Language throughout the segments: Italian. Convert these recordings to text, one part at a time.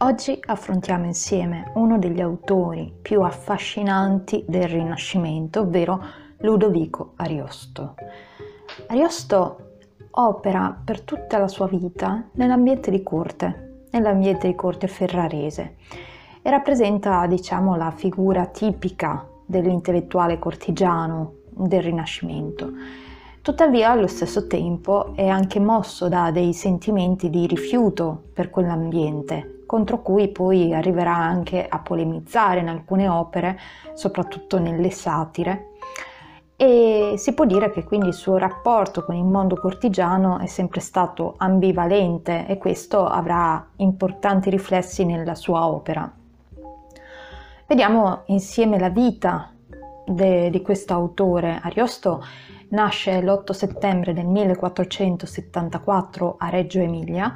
Oggi affrontiamo insieme uno degli autori più affascinanti del Rinascimento, ovvero Ludovico Ariosto. Ariosto opera per tutta la sua vita nell'ambiente di corte, nell'ambiente di corte ferrarese e rappresenta, diciamo, la figura tipica dell'intellettuale cortigiano del Rinascimento. Tuttavia, allo stesso tempo, è anche mosso da dei sentimenti di rifiuto per quell'ambiente, contro cui poi arriverà anche a polemizzare in alcune opere, soprattutto nelle satire. E si può dire che quindi il suo rapporto con il mondo cortigiano è sempre stato ambivalente e questo avrà importanti riflessi nella sua opera. Vediamo insieme la vita de, di questo autore. Ariosto nasce l'8 settembre del 1474 a Reggio Emilia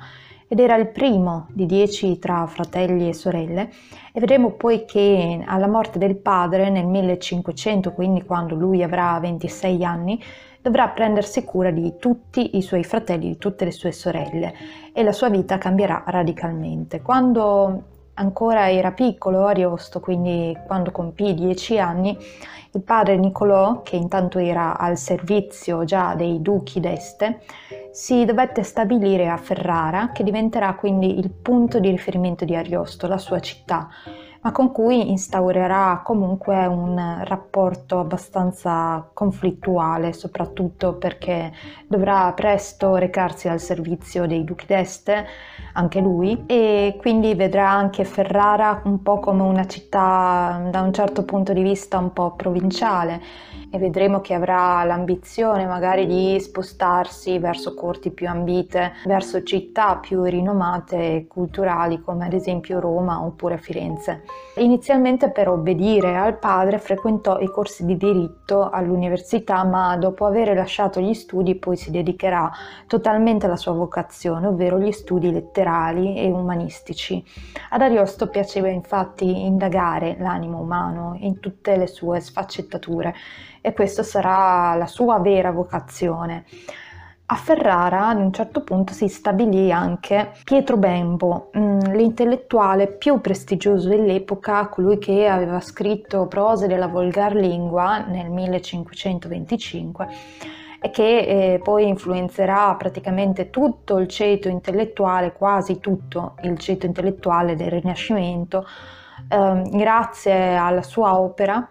ed era il primo di dieci tra fratelli e sorelle e vedremo poi che alla morte del padre nel 1500, quindi quando lui avrà 26 anni, dovrà prendersi cura di tutti i suoi fratelli, di tutte le sue sorelle e la sua vita cambierà radicalmente. Quando ancora era piccolo Ariosto, quindi quando compì dieci anni, il padre Niccolò, che intanto era al servizio già dei duchi d'Este, si dovette stabilire a Ferrara, che diventerà quindi il punto di riferimento di Ariosto, la sua città, ma con cui instaurerà comunque un rapporto abbastanza conflittuale, soprattutto perché dovrà presto recarsi al servizio dei duchi d'Este, anche lui, e quindi vedrà anche Ferrara un po' come una città da un certo punto di vista un po' provinciale e vedremo che avrà l'ambizione magari di spostarsi verso corti più ambite, verso città più rinomate e culturali come ad esempio Roma oppure Firenze. Inizialmente per obbedire al padre frequentò i corsi di diritto all'università ma dopo aver lasciato gli studi poi si dedicherà totalmente alla sua vocazione, ovvero gli studi letterali e umanistici. Ad Ariosto piaceva infatti indagare l'animo umano in tutte le sue sfaccettature e questa sarà la sua vera vocazione. A Ferrara ad un certo punto si stabilì anche Pietro Bembo, mm, l'intellettuale più prestigioso dell'epoca, colui che aveva scritto prose della volgar lingua nel 1525 e che eh, poi influenzerà praticamente tutto il ceto intellettuale, quasi tutto il ceto intellettuale del Rinascimento, eh, grazie alla sua opera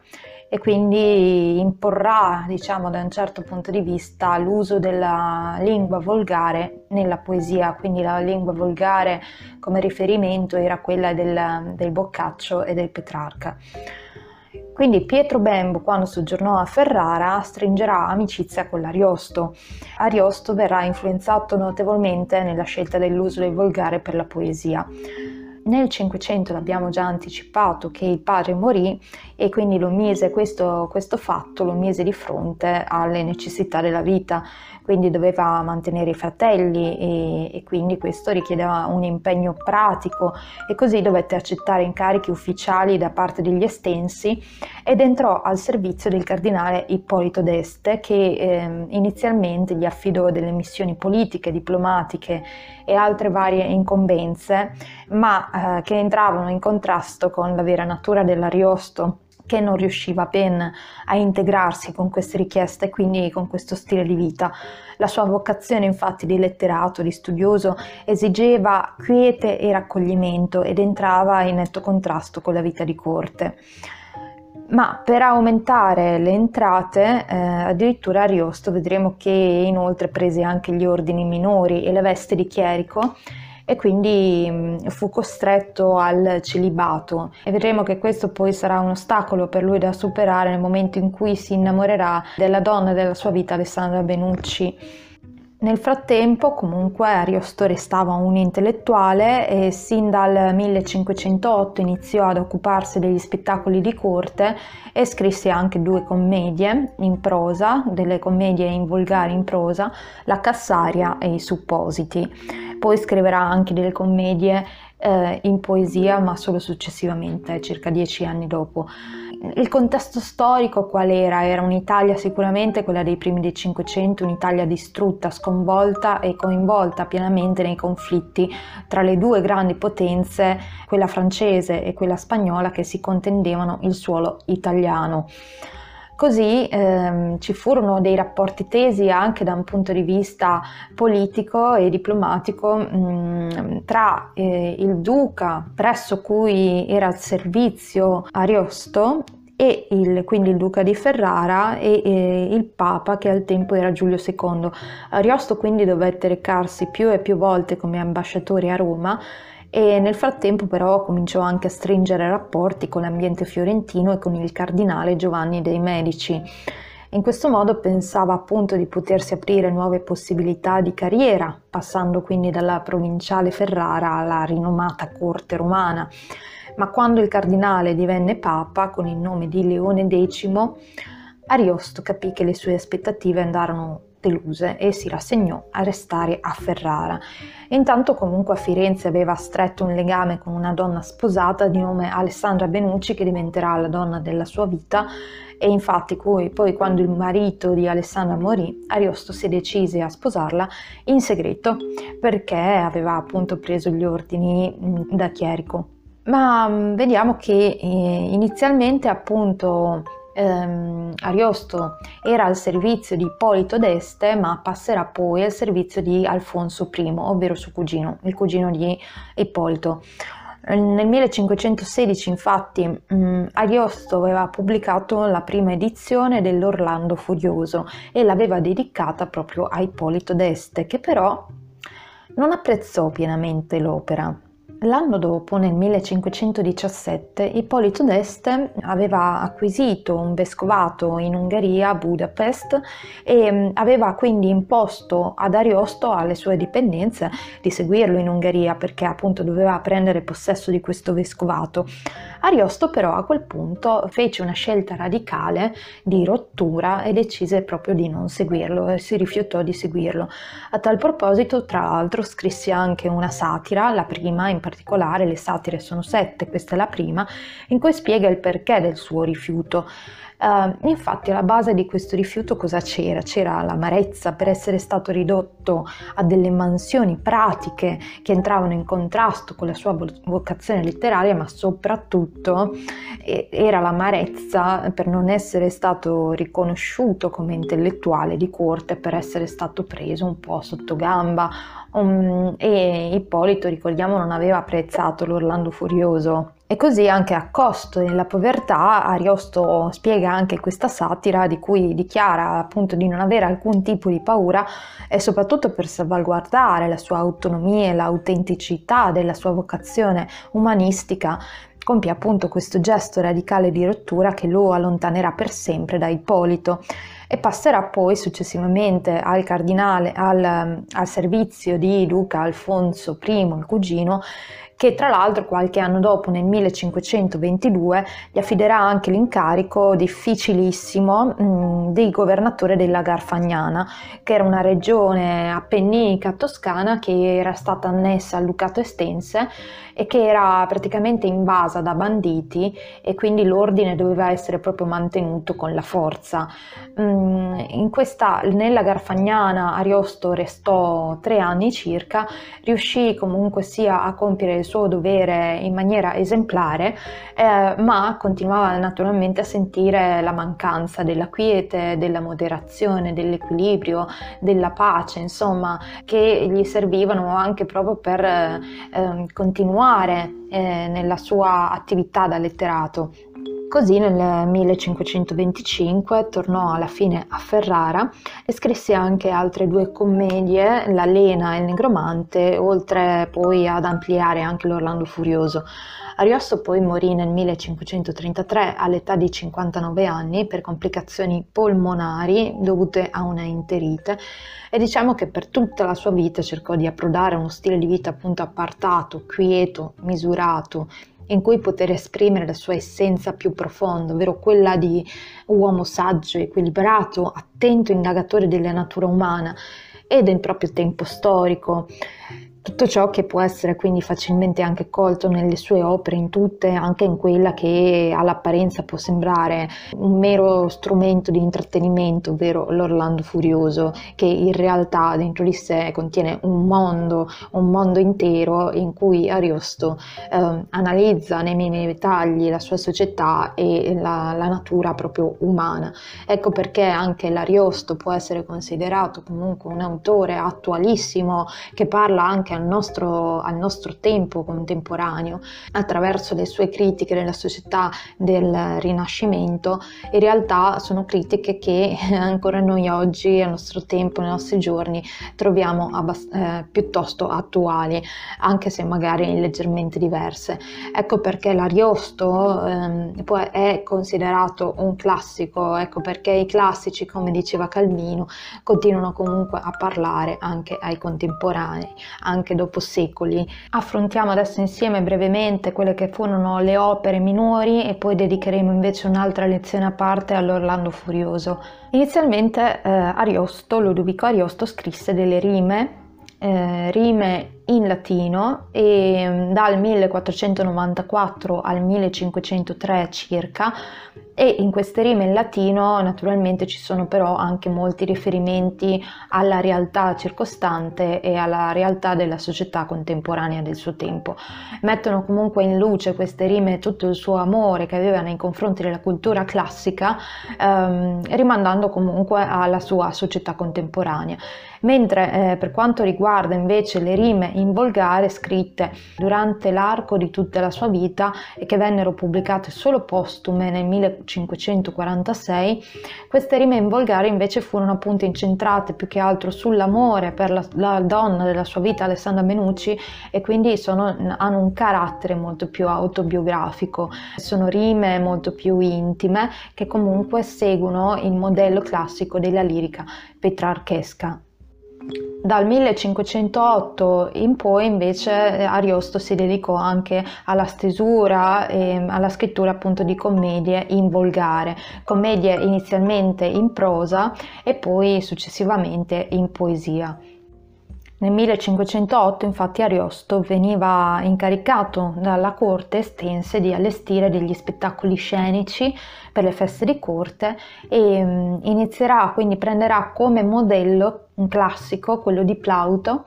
e quindi imporrà, diciamo, da un certo punto di vista l'uso della lingua volgare nella poesia, quindi la lingua volgare come riferimento era quella del, del Boccaccio e del Petrarca. Quindi Pietro Bembo, quando soggiornò a Ferrara, stringerà amicizia con l'Ariosto. Ariosto verrà influenzato notevolmente nella scelta dell'uso del volgare per la poesia. Nel Cinquecento l'abbiamo già anticipato che il padre morì e quindi lo mise, questo, questo fatto lo mise di fronte alle necessità della vita, quindi doveva mantenere i fratelli e, e quindi questo richiedeva un impegno pratico e così dovette accettare incarichi ufficiali da parte degli estensi ed entrò al servizio del cardinale Ippolito d'Este che eh, inizialmente gli affidò delle missioni politiche, diplomatiche e altre varie incombenze, ma eh, che entravano in contrasto con la vera natura dell'Ariosto che non riusciva ben a integrarsi con queste richieste e quindi con questo stile di vita. La sua vocazione infatti di letterato, di studioso, esigeva quiete e raccoglimento ed entrava in netto contrasto con la vita di corte ma per aumentare le entrate eh, addirittura Ariosto vedremo che inoltre prese anche gli ordini minori e le vesti di chierico e quindi fu costretto al celibato. E vedremo che questo poi sarà un ostacolo per lui da superare nel momento in cui si innamorerà della donna della sua vita Alessandra Benucci nel frattempo, comunque, Ariosto restava un intellettuale e sin dal 1508 iniziò ad occuparsi degli spettacoli di corte e scrisse anche due commedie in prosa, delle commedie in volgare in prosa, La Cassaria e i Suppositi. Poi scriverà anche delle commedie eh, in poesia, ma solo successivamente, circa dieci anni dopo. Il contesto storico qual era? Era un'Italia sicuramente quella dei primi del Cinquecento, un'Italia distrutta, sconvolta e coinvolta pienamente nei conflitti tra le due grandi potenze, quella francese e quella spagnola, che si contendevano il suolo italiano. Così ehm, ci furono dei rapporti tesi anche da un punto di vista politico e diplomatico mh, mm, tra eh, il duca presso cui era al servizio Ariosto e il, quindi il duca di Ferrara e, e, il papa che al tempo era Giulio II. Ariosto quindi dovette recarsi più e più volte come ambasciatore a Roma e nel frattempo però cominciò anche a stringere rapporti con l'ambiente fiorentino e con il cardinale Giovanni dei Medici. In questo modo pensava appunto di potersi aprire nuove possibilità di carriera, passando quindi dalla provinciale Ferrara alla rinomata corte romana. Ma quando il cardinale divenne papa con il nome di Leone X, Ariosto capì che le sue aspettative andarono deluse e si rassegnò a restare a Ferrara. Intanto comunque a Firenze aveva stretto un legame con una donna sposata di nome Alessandra Benucci che diventerà la donna della sua vita e infatti poi, poi quando il marito di Alessandra morì Ariosto si decise a sposarla in segreto perché aveva appunto preso gli ordini da chierico. Ma vediamo che eh, inizialmente appunto ehm, Ariosto era al servizio di Ippolito d'Este, ma passerà poi al servizio di Alfonso I, ovvero suo cugino, il cugino di Ippolito. Nel 1516 infatti mh, Ariosto aveva pubblicato la prima edizione dell'Orlando Furioso e l'aveva dedicata proprio a Ippolito d'Este, che però non apprezzò pienamente l'opera. L'anno dopo, nel 1517, Ippolito d'Este aveva acquisito un vescovato in Ungheria, Budapest, e mm, aveva quindi imposto ad Ariosto, alle sue dipendenze, di seguirlo in Ungheria perché appunto doveva prendere possesso di questo vescovato. Ariosto però a quel punto fece una scelta radicale di rottura e decise proprio di non seguirlo e si rifiutò di seguirlo. A tal proposito, tra l'altro, scrisse anche una satira, la prima in particolare, le satire sono sette, questa è la prima, in cui spiega il perché del suo rifiuto. Uh, infatti alla base di questo rifiuto cosa c'era? C'era l'amarezza per essere stato ridotto a delle mansioni pratiche che entravano in contrasto con la sua vocazione letteraria, ma soprattutto eh, era l'amarezza per non essere stato riconosciuto come intellettuale di corte, per essere stato preso un po' sotto gamba. Um, e Ippolito, ricordiamo, non aveva apprezzato l'Orlando Furioso e così anche a costo della povertà Ariosto spiega anche questa satira di cui dichiara appunto di non avere alcun tipo di paura e soprattutto per salvaguardare la sua autonomia e l'autenticità della sua vocazione umanistica compie appunto questo gesto radicale di rottura che lo allontanerà per sempre da Ippolito e passerà poi successivamente al cardinale, al, al servizio di Duca Alfonso I, il cugino, che tra l'altro qualche anno dopo, nel 1522, gli affiderà anche l'incarico difficilissimo mh, mm, di governatore della Garfagnana, che era una regione appenninica toscana che era stata annessa al Ducato Estense e che era praticamente invasa da banditi e quindi l'ordine doveva essere proprio mantenuto con la forza. Mm, questa, nella Garfagnana Ariosto restò tre anni circa, riuscì comunque sia a compiere il suo dovere in maniera esemplare, eh, ma continuava naturalmente a sentire la mancanza della quiete, della moderazione, dell'equilibrio, della pace, insomma, che gli servivano anche proprio per eh, continuare eh, nella sua attività da letterato. Così nel 1525 tornò alla fine a Ferrara e scrisse anche altre due commedie, La Lena e il Negromante, oltre poi ad ampliare anche l'Orlando Furioso. Ariosto poi morì nel 1533 all'età di 59 anni per complicazioni polmonari dovute a una enterite e diciamo che per tutta la sua vita cercò di approdare a uno stile di vita appunto appartato, quieto, misurato, in cui poter esprimere la sua essenza più profonda, ovvero quella di uomo saggio, equilibrato, attento indagatore della natura umana e del proprio tempo storico. Tutto ciò che può essere quindi facilmente anche colto nelle sue opere, in tutte, anche in quella che all'apparenza può sembrare un mero strumento di intrattenimento, ovvero l'Orlando Furioso, che in realtà dentro di sé contiene un mondo, un mondo intero in cui Ariosto eh, analizza nei minimi dettagli la sua società e la, la natura proprio umana. Ecco perché anche l'Ariosto può essere considerato comunque un autore attualissimo che parla anche anche al nostro, al nostro tempo contemporaneo attraverso le sue critiche della società del Rinascimento, in realtà sono critiche che ancora noi oggi, al nostro tempo, nei nostri giorni, troviamo abbast- eh, piuttosto attuali, anche se magari leggermente diverse. Ecco perché l'Ariosto ehm, è considerato un classico, ecco perché i classici, come diceva Calvino, continuano comunque a parlare anche ai contemporanei, anche anche dopo secoli. Affrontiamo adesso insieme brevemente quelle che furono le opere minori e poi dedicheremo invece un'altra lezione a parte all'Orlando Furioso. Inizialmente eh, Ariosto, Ludovico Ariosto, scrisse delle rime eh, rime in latino e mm, dal 1494 al 1503 circa e in queste rime in latino naturalmente ci sono però anche molti riferimenti alla realtà circostante e alla realtà della società contemporanea del suo tempo. Mettono comunque in luce queste rime tutto il suo amore che aveva nei confronti della cultura classica, ehm, rimandando comunque alla sua società contemporanea. Mentre eh, per quanto riguarda invece le rime in volgare scritte durante l'arco di tutta la sua vita e che vennero pubblicate solo postume nel 1546, queste rime in volgare invece furono appunto incentrate più che altro sull'amore per la, la donna della sua vita, Alessandra Menucci, e quindi sono, hanno un carattere molto più autobiografico, sono rime molto più intime che comunque seguono il modello classico della lirica petrarchesca. Dal 1508 in poi invece Ariosto si dedicò anche alla stesura e alla scrittura appunto di commedie in volgare, commedie inizialmente in prosa e poi successivamente in poesia. Nel 1508 infatti Ariosto veniva incaricato dalla corte estense di allestire degli spettacoli scenici per le feste di corte e mm, inizierà quindi prenderà come modello un classico, quello di Plauto,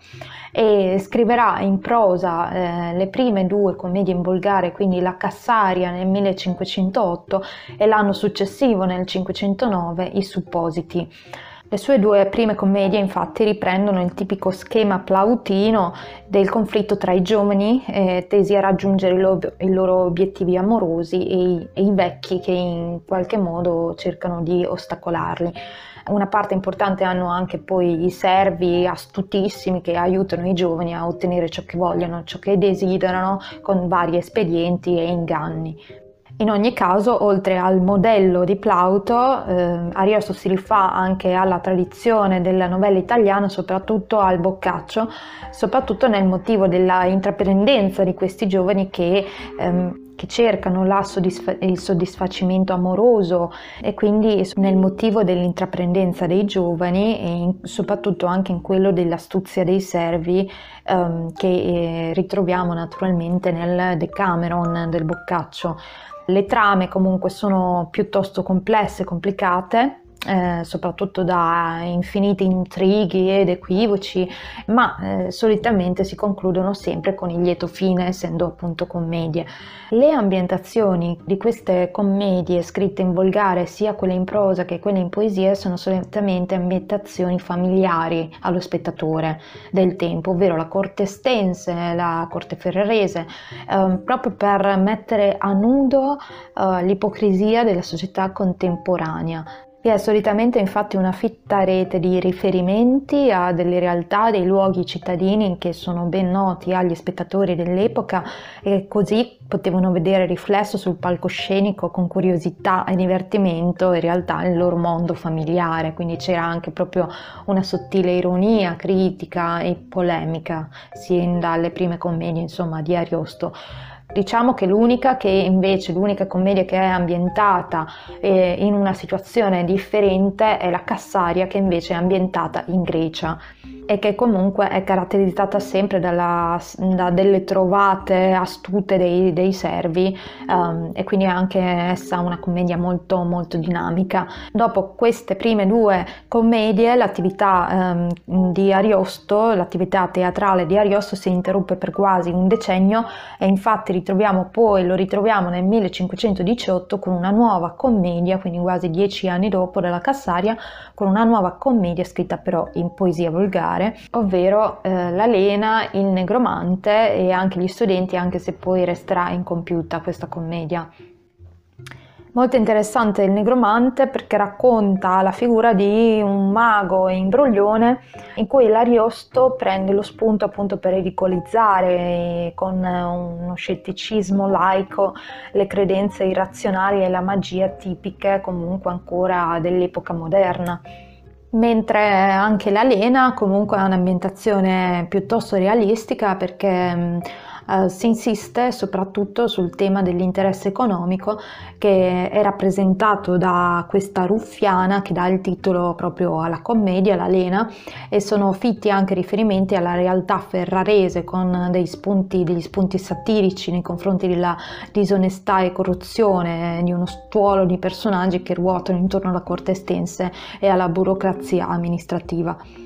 e scriverà in prosa eh, le prime due commedie in volgare, quindi la Cassaria nel 1508 e l'anno successivo nel 509 i Suppositi. Le sue due prime commedie infatti riprendono il tipico schema plautino del conflitto tra i giovani eh, tesi a raggiungere loro, i loro obiettivi amorosi e i, e i vecchi che in qualche modo cercano di ostacolarli. Una parte importante hanno anche poi i servi astutissimi che aiutano i giovani a ottenere ciò che vogliono, ciò che desiderano con vari espedienti e inganni. In ogni caso, oltre al modello di Plauto, eh, Ariosto si rifà anche alla tradizione della novella italiana, soprattutto al Boccaccio, soprattutto nel motivo della intraprendenza di questi giovani che, ehm, che cercano soddisfa- il soddisfacimento amoroso e quindi nel motivo dell'intraprendenza dei giovani e in, soprattutto anche in quello dell'astuzia dei servi ehm, che eh, ritroviamo naturalmente nel Decameron del Boccaccio. Le trame comunque sono piuttosto complesse, complicate, eh, soprattutto da infiniti intrighi ed equivoci, ma eh, solitamente si concludono sempre con il lieto fine, essendo appunto commedie. Le ambientazioni di queste commedie scritte in volgare, sia quelle in prosa che quelle in poesia, sono solitamente ambientazioni familiari allo spettatore del tempo, ovvero la corte estense, la corte ferrarese, eh, proprio per mettere a nudo eh, l'ipocrisia della società contemporanea vi è solitamente infatti una fitta rete di riferimenti a delle realtà, dei luoghi cittadini che sono ben noti agli spettatori dell'epoca e così potevano vedere riflesso sul palcoscenico con curiosità e divertimento in realtà il loro mondo familiare, quindi c'era anche proprio una sottile ironia, critica e polemica, sin dalle prime commedie insomma di Ariosto. Diciamo che l'unica che invece, l'unica commedia che è ambientata eh, in una situazione differente è la Cassaria che invece è ambientata in Grecia e che comunque è caratterizzata sempre dalla, da delle trovate astute dei, dei servi um, e quindi è anche essa una commedia molto molto dinamica. Dopo queste prime due commedie l'attività um, di Ariosto, l'attività teatrale di Ariosto si interrompe per quasi un decennio e infatti ritroviamo poi, lo ritroviamo nel 1518 con una nuova commedia, quindi quasi dieci anni dopo della Cassaria, con una nuova commedia scritta però in poesia volgare ovvero eh, la Lena, il negromante e anche gli studenti, anche se poi resterà incompiuta questa commedia. Molto interessante il negromante perché racconta la figura di un mago imbroglione in cui l'Ariosto prende lo spunto appunto per ridicolizzare con uno scetticismo laico le credenze irrazionali e la magia tipiche comunque ancora dell'epoca moderna. Mentre anche la Lena comunque ha un'ambientazione piuttosto realistica perché eh, si insiste soprattutto sul tema dell'interesse economico che è rappresentato da questa ruffiana che dà il titolo proprio alla commedia, la Lena, e sono fitti anche riferimenti alla realtà ferrarese con spunti, degli spunti satirici nei confronti della disonestà e corruzione di uno stuolo di personaggi che ruotano intorno alla corte estense e alla burocrazia amministrativa.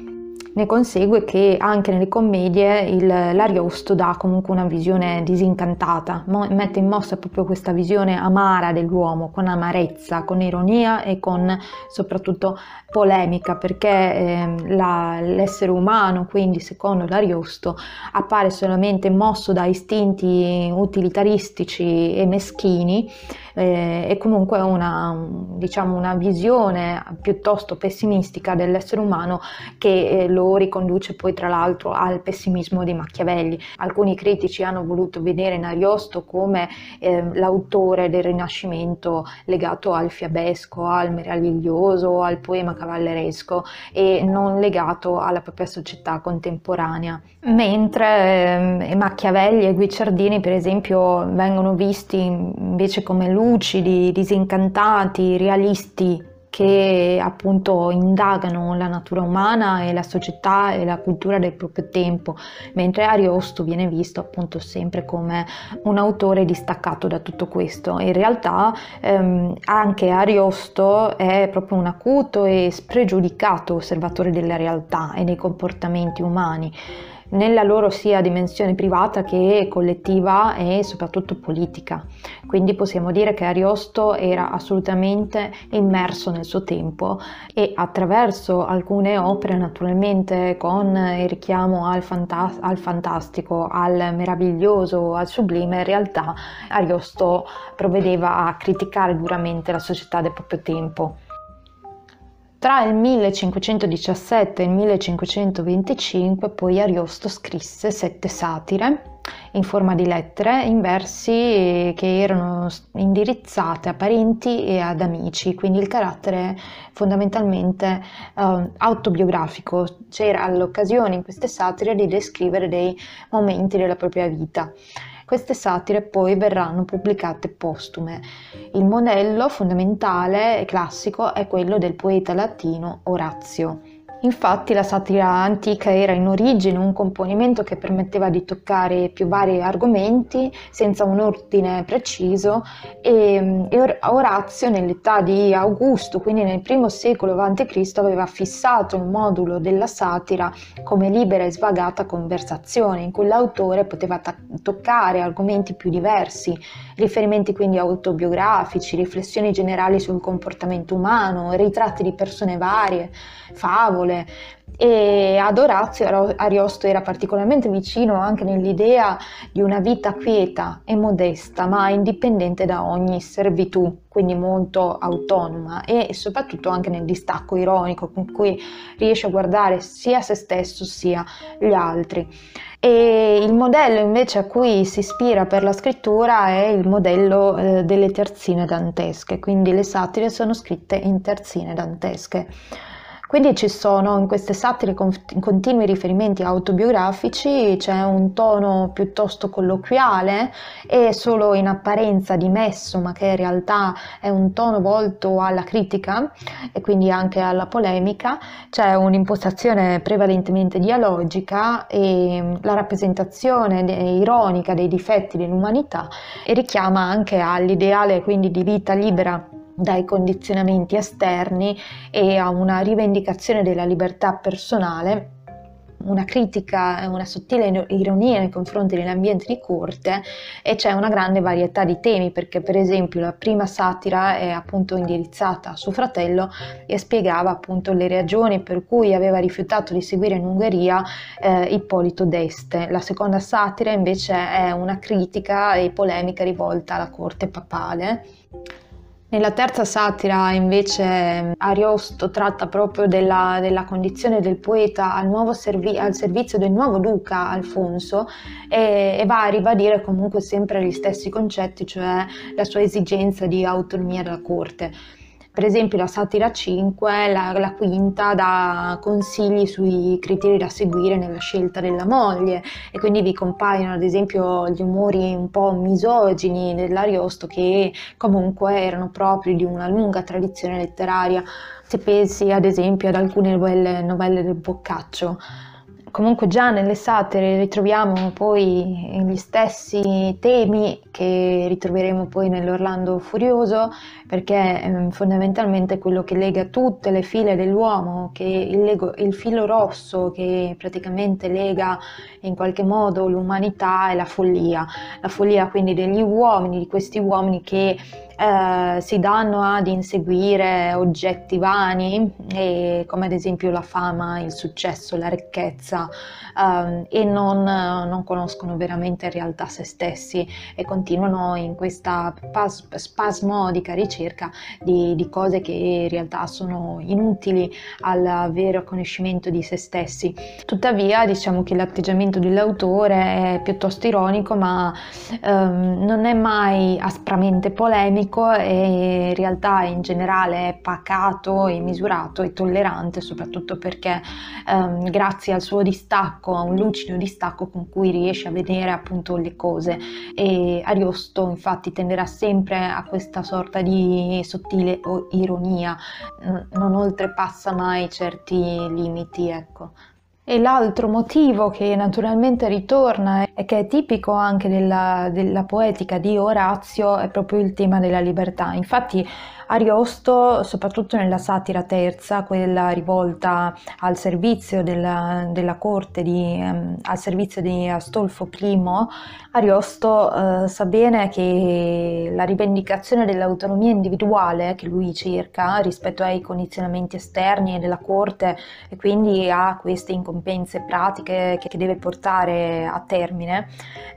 Ne consegue che anche nelle commedie il, l'Ariosto dà comunque una visione disincantata, mette in mossa proprio questa visione amara dell'uomo, con amarezza, con ironia e con soprattutto polemica, perché eh, la, l'essere umano, quindi secondo l'Ariosto, appare solamente mosso da istinti utilitaristici e meschini eh, e comunque una, diciamo, una visione piuttosto pessimistica dell'essere umano che eh, lo riconduce poi tra l'altro al pessimismo di Machiavelli. Alcuni critici hanno voluto vedere in Ariosto come eh, l'autore del Rinascimento legato al fiabesco, al meraviglioso, al poema cavalleresco e non legato alla propria società contemporanea. Mentre eh, Machiavelli e Guicciardini per esempio vengono visti invece come lucidi, disincantati, realisti che appunto indagano la natura umana e la società e la cultura del proprio tempo, mentre Ariosto viene visto appunto sempre come un autore distaccato da tutto questo. In realtà ehm, anche Ariosto è proprio un acuto e spregiudicato osservatore della realtà e dei comportamenti umani nella loro sia dimensione privata che collettiva e soprattutto politica. Quindi possiamo dire che Ariosto era assolutamente immerso nel suo tempo e attraverso alcune opere, naturalmente con il richiamo al, fanta- al fantastico, al meraviglioso, al sublime, in realtà Ariosto provvedeva a criticare duramente la società del proprio tempo. Tra il 1517 e il 1525 poi Ariosto scrisse sette satire in forma di lettere in versi che erano indirizzate a parenti e ad amici, quindi il carattere fondamentalmente eh, autobiografico, c'era l'occasione in queste satire di descrivere dei momenti della propria vita. Queste satire poi verranno pubblicate postume. Il modello fondamentale e classico è quello del poeta latino Orazio. Infatti la satira antica era in origine un componimento che permetteva di toccare più vari argomenti senza un ordine preciso e, e Orazio nell'età di Augusto, quindi nel primo secolo a.C., aveva fissato il modulo della satira come libera e svagata conversazione in cui l'autore poteva ta- toccare argomenti più diversi, riferimenti quindi autobiografici, riflessioni generali sul comportamento umano, ritratti di persone varie, favole e ad Orazio Ariosto era particolarmente vicino anche nell'idea di una vita quieta e modesta, ma indipendente da ogni servitù, quindi molto autonoma e soprattutto anche nel distacco ironico con cui riesce a guardare sia se stesso sia gli altri. E il modello invece a cui si ispira per la scrittura è il modello eh, delle terzine dantesche, quindi le satire sono scritte in terzine dantesche. Quindi ci sono in queste satire continui riferimenti autobiografici, c'è un tono piuttosto colloquiale e solo in apparenza dimesso, ma che in realtà è un tono volto alla critica e quindi anche alla polemica, c'è un'impostazione prevalentemente dialogica e la rappresentazione ironica dei difetti dell'umanità e richiama anche all'ideale quindi di vita libera dai condizionamenti esterni e a una rivendicazione della libertà personale una critica una sottile ironia nei confronti dell'ambiente di corte e c'è una grande varietà di temi perché per esempio la prima satira è appunto indirizzata a suo fratello e spiegava appunto le ragioni per cui aveva rifiutato di seguire in Ungheria eh, Ippolito d'Este. La seconda satira invece è una critica e polemica rivolta alla corte papale. Nella terza satira invece Ariosto tratta proprio della, della condizione del poeta al, servi- al, servizio del nuovo duca Alfonso e, e, va a ribadire comunque sempre gli stessi concetti, cioè la sua esigenza di autonomia della corte. Per esempio la satira 5, la, la, quinta, dà consigli sui criteri da seguire nella scelta della moglie e quindi vi compaiono ad esempio gli umori un po' misogini dell'Ariosto che comunque erano propri di una lunga tradizione letteraria. Se pensi ad esempio ad alcune novelle, novelle del Boccaccio comunque già nelle satire ritroviamo poi gli stessi temi che ritroveremo poi nell'Orlando Furioso perché eh, fondamentalmente quello che lega tutte le file dell'uomo, che il, lego, il filo rosso che praticamente lega in qualche modo l'umanità è la follia, la follia quindi degli uomini, di questi uomini che eh, si danno ad inseguire oggetti vani e, come ad esempio la fama, il successo, la ricchezza eh, e non, non, conoscono veramente in realtà se stessi e continuano in questa pas- spasmodica ricerca di, di cose che in realtà sono inutili al vero conoscimento di se stessi. Tuttavia diciamo che l'atteggiamento dell'autore è piuttosto ironico ma ehm, non è mai aspramente polemico ironico e in realtà in generale è pacato e misurato e tollerante, soprattutto perché ehm, grazie al suo distacco, a un lucido distacco con cui riesce a vedere appunto le cose e Ariosto infatti tenderà sempre a questa sorta di sottile ironia, non oltrepassa mai certi limiti, ecco. E l'altro motivo che naturalmente ritorna e che è tipico anche della, della, poetica di Orazio è proprio il tema della libertà. Infatti Ariosto, soprattutto nella satira terza, quella rivolta al servizio della, della corte, di, um, al servizio di Astolfo I, Ariosto uh, sa bene che la rivendicazione dell'autonomia individuale che lui cerca rispetto ai condizionamenti esterni della corte e quindi a queste incombenze pratiche che, che deve portare a termine,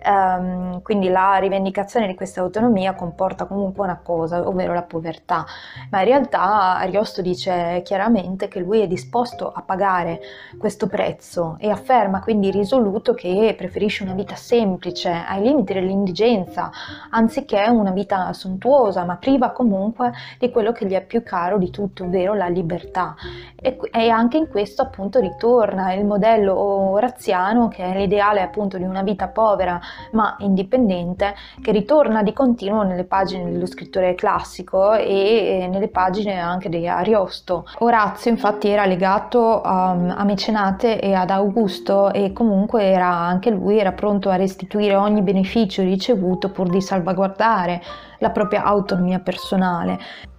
um, quindi la rivendicazione di questa autonomia comporta comunque una cosa, ovvero la povertà ma in realtà Ariosto dice chiaramente che lui è disposto a pagare questo prezzo e afferma quindi risoluto che preferisce una vita semplice, ai limiti dell'indigenza, anziché una vita sontuosa, ma priva comunque di quello che gli è più caro di tutto, ovvero la libertà. E, e anche in questo appunto ritorna il modello oraziano che è l'ideale appunto di una vita povera ma indipendente che ritorna di continuo nelle pagine dello scrittore classico e nelle pagine anche di Ariosto. Orazio infatti era legato um, a Mecenate e ad Augusto e comunque era anche lui era pronto a restituire ogni beneficio ricevuto pur di salvaguardare la propria autonomia personale.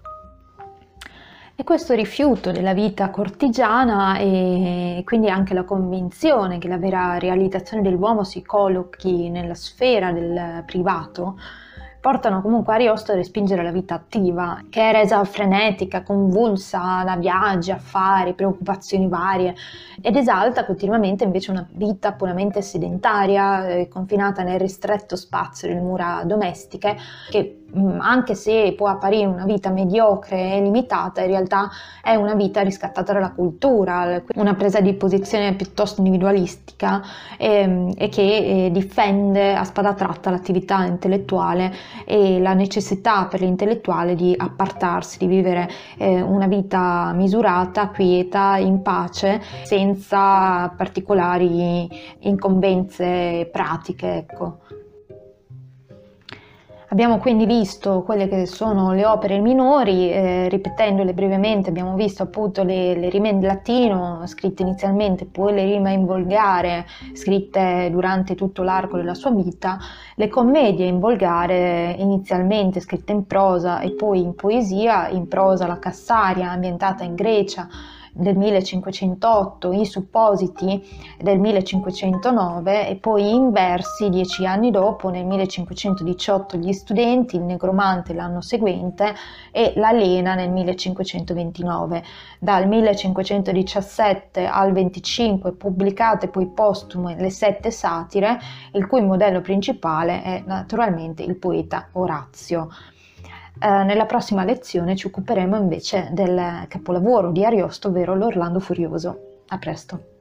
E questo rifiuto della vita cortigiana e quindi anche la convinzione che la vera realizzazione dell'uomo si collochi nella sfera del privato portano comunque Ariosto a respingere la vita attiva, che è resa frenetica, convulsa da viaggi, affari, preoccupazioni varie, ed esalta continuamente invece una vita puramente sedentaria, eh, confinata nel ristretto spazio delle mura domestiche, che anche se può apparire una vita mediocre e limitata, in realtà è una vita riscattata dalla cultura, una presa di posizione piuttosto individualistica e, e che eh, difende a spada tratta l'attività intellettuale e la necessità per l'intellettuale di appartarsi, di vivere eh, una vita misurata, quieta, in pace, senza particolari incombenze pratiche. Ecco. Abbiamo quindi visto quelle che sono le opere minori, eh, ripetendole brevemente, abbiamo visto appunto le, le, rime in latino scritte inizialmente, poi le rime in volgare scritte durante tutto l'arco della sua vita, le commedie in volgare inizialmente scritte in prosa e poi in poesia, in prosa la Cassaria ambientata in Grecia, del 1508, i suppositi del 1509 e poi in versi dieci anni dopo, nel 1518, gli studenti, il negromante l'anno seguente e la Lena nel 1529. Dal 1517 al 25 pubblicate poi postume le sette satire, il cui modello principale è naturalmente il poeta Orazio. Eh, nella prossima lezione ci occuperemo invece del capolavoro di Ariosto, ovvero l'Orlando Furioso. A presto!